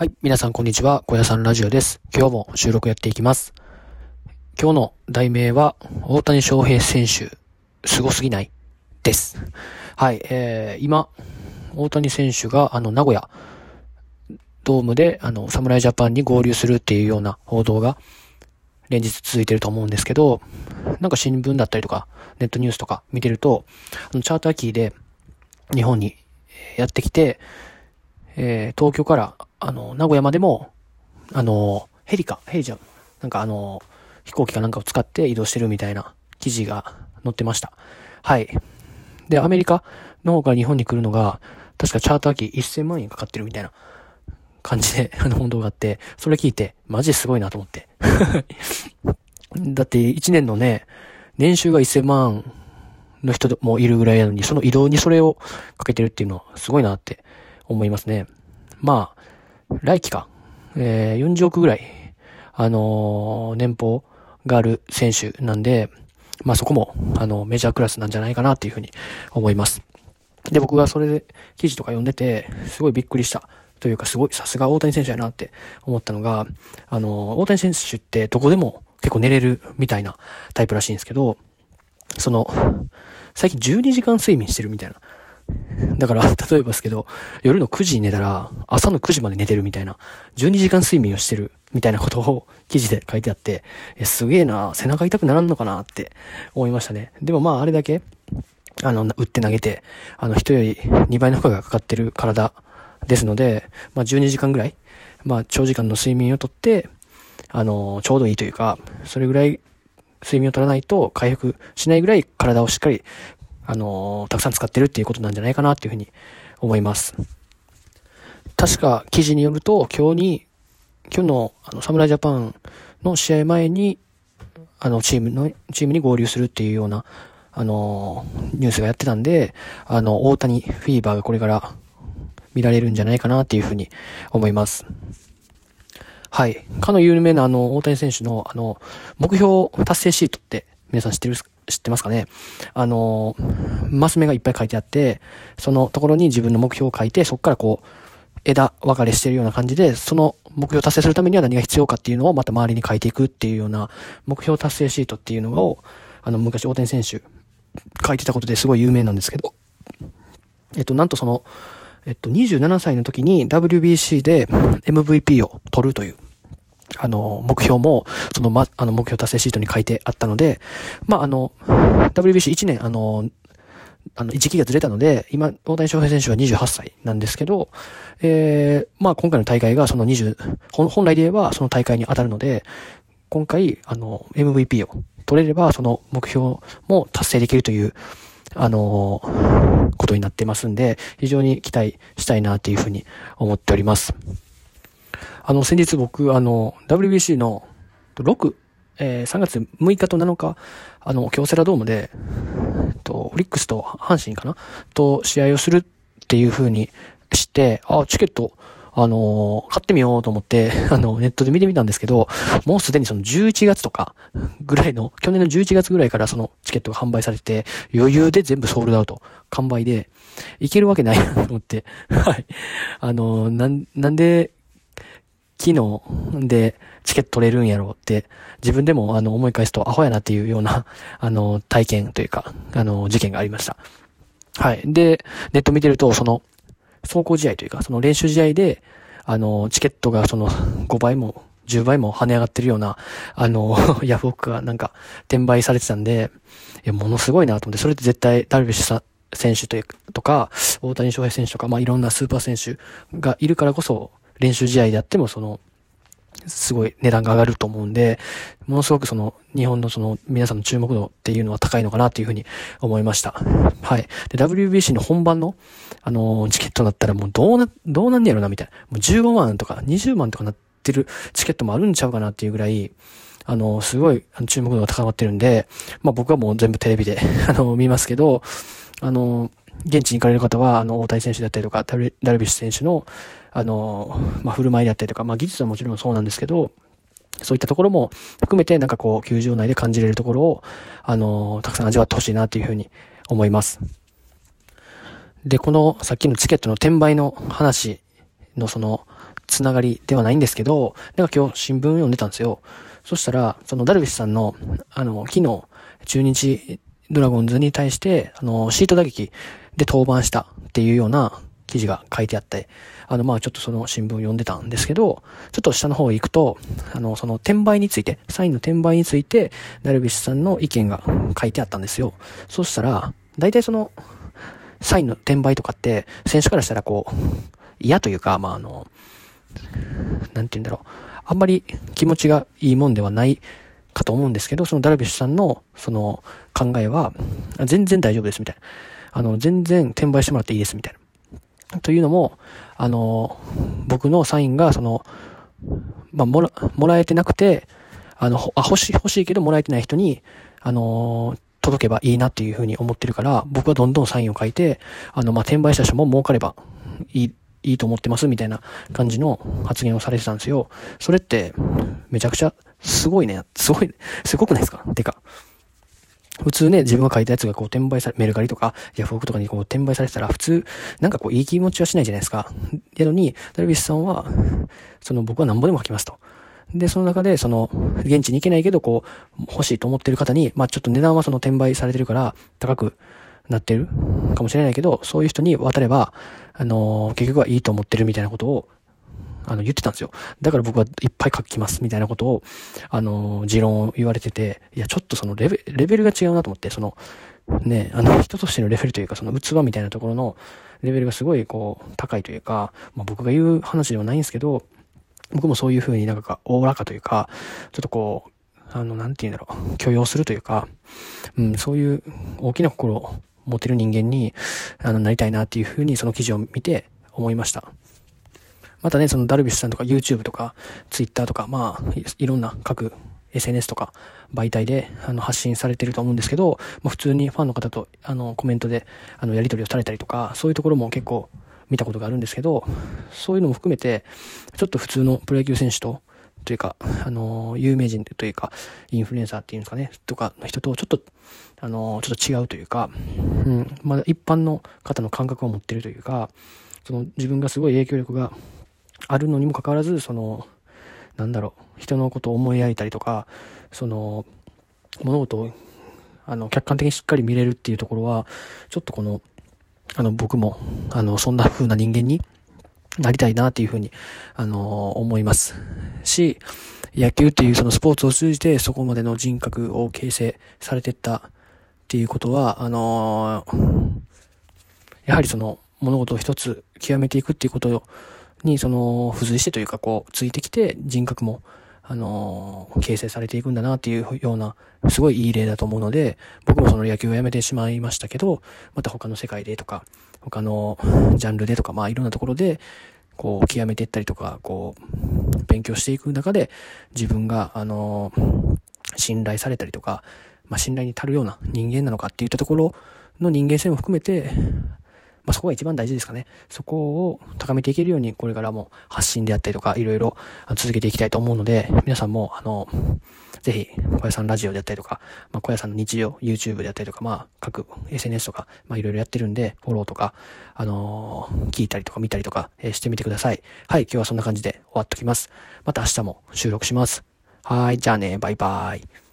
はい。皆さん、こんにちは。小屋さんラジオです。今日も収録やっていきます。今日の題名は、大谷翔平選手、すすぎない？です。はい。えー、今、大谷選手が、あの、名古屋、ドームで、あの、侍ジャパンに合流するっていうような報道が、連日続いてると思うんですけど、なんか新聞だったりとか、ネットニュースとか見てると、あの、チャーター機で、日本にやってきて、えー、東京から、あの、名古屋までも、あの、ヘリか、ヘリじゃん。なんかあの、飛行機かなんかを使って移動してるみたいな記事が載ってました。はい。で、アメリカの方から日本に来るのが、確かチャーター機1000万円かかってるみたいな感じで、あの、本当があって、それ聞いて、マジすごいなと思って。だって、1年のね、年収が1000万の人もいるぐらいなのに、その移動にそれをかけてるっていうのはすごいなって思いますね。まあ、来期か。えー、40億ぐらい、あのー年俸がある選手なんで、まあそこも、あの、メジャークラスなんじゃないかなっていうふうに思います。で、僕がそれで記事とか読んでて、すごいびっくりした。というか、すごい、さすが大谷選手やなって思ったのが、あの、大谷選手ってどこでも結構寝れるみたいなタイプらしいんですけど、その、最近12時間睡眠してるみたいな。だから、例えばですけど、夜の9時に寝たら、朝の9時まで寝てるみたいな、12時間睡眠をしてるみたいなことを記事で書いてあって、えすげえな、背中痛くならんのかなって思いましたね。でもまあ、あれだけ、あの、打って投げて、あの、人より2倍の負荷がかかってる体ですので、まあ、12時間ぐらい、まあ、長時間の睡眠をとって、あの、ちょうどいいというか、それぐらい睡眠を取らないと回復しないぐらい体をしっかり、あの、たくさん使ってるっていうことなんじゃないかなっていうふうに思います。確か記事によると、今日に、今日の、あの、侍ジャパンの試合前に、あの、チームの、チームに合流するっていうような、あの、ニュースがやってたんで、あの、大谷フィーバーがこれから見られるんじゃないかなっていうふうに思います。はい。かの有名なあの、大谷選手のあの、目標達成シートって皆さん知ってる、知ってますかね？あの、マス目がいっぱい書いてあって、そのところに自分の目標を書いて、そこからこう、枝分かれしてるような感じで、その目標を達成するためには何が必要かっていうのをまた周りに書いていくっていうような目標達成シートっていうのを、あの、昔大谷選手書いてたことですごい有名なんですけど、えっと、なんとその、えっと、27歳の時に WBC で MVP を取るという、あの、目標も、その、ま、あの、目標達成シートに書いてあったので、まあ、あの、WBC1 年、あの、あの、時期がずれたので、今、大谷翔平選手は28歳なんですけど、えー、まあ、今回の大会がその20、本来で言えばその大会に当たるので、今回、あの、MVP を取れれば、その目標も達成できるという、あのことになってますんで、非常に期待したいなっていうふうに思っております。あの、先日僕、あの、WBC の6、えー3月6日と7日、あの、京セラドームで、えっと、オリックスと阪神かな？と試合をするっていう風にして、あ、チケット、あのー買ってみようと思って、あの、ネットで見てみたんですけど、もうすでにその11月とかぐらいの、去年の11月ぐらいからそのチケットが販売されて、余裕で全部ソールドアウト、完売で、いけるわけないなと思って、はい。あのーなん、なんで、昨日でチケット取れるんやろうって、自分でもあの思い返すとアホやなっていうような、あの、体験というか、あの、事件がありました。はい。で、ネット見てると、その、走行試合というか、その練習試合で、あの、チケットがその5倍も、10倍も跳ね上がってるような、あの、ヤフオクがなんか転売されてたんで、いや、ものすごいなと思って、それって絶対ダルビッシュさ選手というとか、大谷翔平選手とか、まあ、いろんなスーパー選手がいるからこそ、練習試合であっても、その、すごい値段が上がると思うんで、ものすごくその、日本のその、皆さんの注目度っていうのは高いのかなっていうふうに思いました。はい。で、WBC の本番の、あのーチケットだったらもうどうな、どうなんねやろな、みたいな。もう15万とか20万とかなってるチケットもあるんちゃうかなっていうぐらい、あのーすごい注目度が高まってるんで、まあ僕はもう全部テレビで、あのー見ますけど、あの現地に行かれる方は、あの、大谷選手だったりとか、ダルビッシュ選手の、あの、まあ、振る舞いだったりとか、まあ、技術はもちろんそうなんですけど、そういったところも含めて、なんかこう、球場内で感じれるところを、あの、たくさん味わってほしいなというふうに思います。で、この、さっきのチケットの転売の話のその、つながりではないんですけど、なんか今日新聞読んでたんですよ。そしたら、そのダルビッシュさんの、あの、昨日、中日ドラゴンズに対して、あの、シート打撃で登板したっていうような記事が書いてあって、あの、まあちょっとその新聞読んでたんですけど、ちょっと下の方行くと、あの、その転売について、サインの転売について、ダルビッシュさんの意見が書いてあったんですよ。そしたら、大体その、サインの転売とかって、選手からしたらこう、嫌というか、まああの、なんて言うんだろう。あんまり気持ちがいいもんではないかと思うんですけど、そのダルビッシュさんの、その考えは、全然大丈夫です、みたいな。あの、全然転売してもらっていいです、みたいな。というのも、あの、僕のサインが、その、まあ、もら、もらえてなくて、あの、あ、欲しい、欲しいけどもらえてない人に、あの、届けばいいなっていうふうに思ってるから、僕はどんどんサインを書いて、あの、まあ、転売した人も儲かればいい、いいと思ってますみたいな感じの発言をされてたんですよ。それって、めちゃくちゃすごいね。すごい、すごくないですか？てか。普通ね、自分が書いたやつがこう転売され、メルカリとか、ヤフオクとかにこう転売されてたら、普通、なんかこういい気持ちはしないじゃないですか。やのに、ダルビッシュさんは、その僕は何ぼでも書きますと。で、その中で、その、現地に行けないけど、こう、欲しいと思ってる方に、まあちょっと値段はその転売されてるから、高くなってるかもしれないけど、そういう人に渡れば、あのー、結局はいいと思ってるみたいなことをあの、言ってたんですよ。だから僕はいっぱい書きます、みたいなことを、あの、持論を言われてて、いや、ちょっとそのレベレベルが違うなと思って、その、ね、あの、人としてのレベルというか、その器みたいなところのレベルがすごい、こう、高いというか、まあ、僕が言う話ではないんですけど、僕もそういう風になんか、おおらかというか、ちょっとこう、あの、なんて言うんだろう、許容するというか、うん、そういう大きな心を持てる人間に、あの、なりたいなっていう風にその記事を見て思いました。またね、そのダルビッシュさんとか YouTube とか Twitter とか、まあ、いろんな各 SNS とか媒体であの発信されてると思うんですけど、まあ、普通にファンの方とあのコメントであのやり取りをされたりとか、そういうところも結構見たことがあるんですけど、そういうのも含めて、ちょっと普通のプロ野球選手と、というか、あの、有名人というか、インフルエンサーっていうんですかね、とかの人とちょっと、あの、ちょっと違うというか、うん、まだ一般の方の感覚を持ってるというか、その自分がすごい影響力があるのにもかかわらず、その、なんだろう、人のことを思いやいたりとか、その、物事を、あの、客観的にしっかり見れるっていうところは、ちょっとこの、あの、僕も、あの、そんな風な人間になりたいなっていうふうに、あの、思いますし、野球っていうそのスポーツを通じてそこまでの人格を形成されてったっていうことは、あのやはりその物事を一つ極めていくっていうことに、その、付随してというか、こう、ついてきて、人格も、あの、形成されていくんだなっていうような、すごいいい例だと思うので、僕もその野球をやめてしまいましたけど、また他の世界でとか、他のジャンルでとか、まあいろんなところで、こう、極めていったりとか、こう、勉強していく中で、自分が、あの、信頼されたりとか、まあ信頼に足るような人間なのかっていったところの人間性も含めて、まあ、そこが一番大事ですかね。そこを高めていけるように、これからも発信であったりとか、いろいろ続けていきたいと思うので、皆さんも、あの、ぜひ、小屋さんラジオであったりとか、まあ、小屋さんの日常、YouTube であったりとか、まあ、各 SNS とか、まあ、いろいろやってるんで、フォローとか、あのー、聞いたりとか見たりとか、えー、してみてください。はい、今日はそんな感じで終わっときます。また明日も収録します。はい、じゃあね、バイバイ。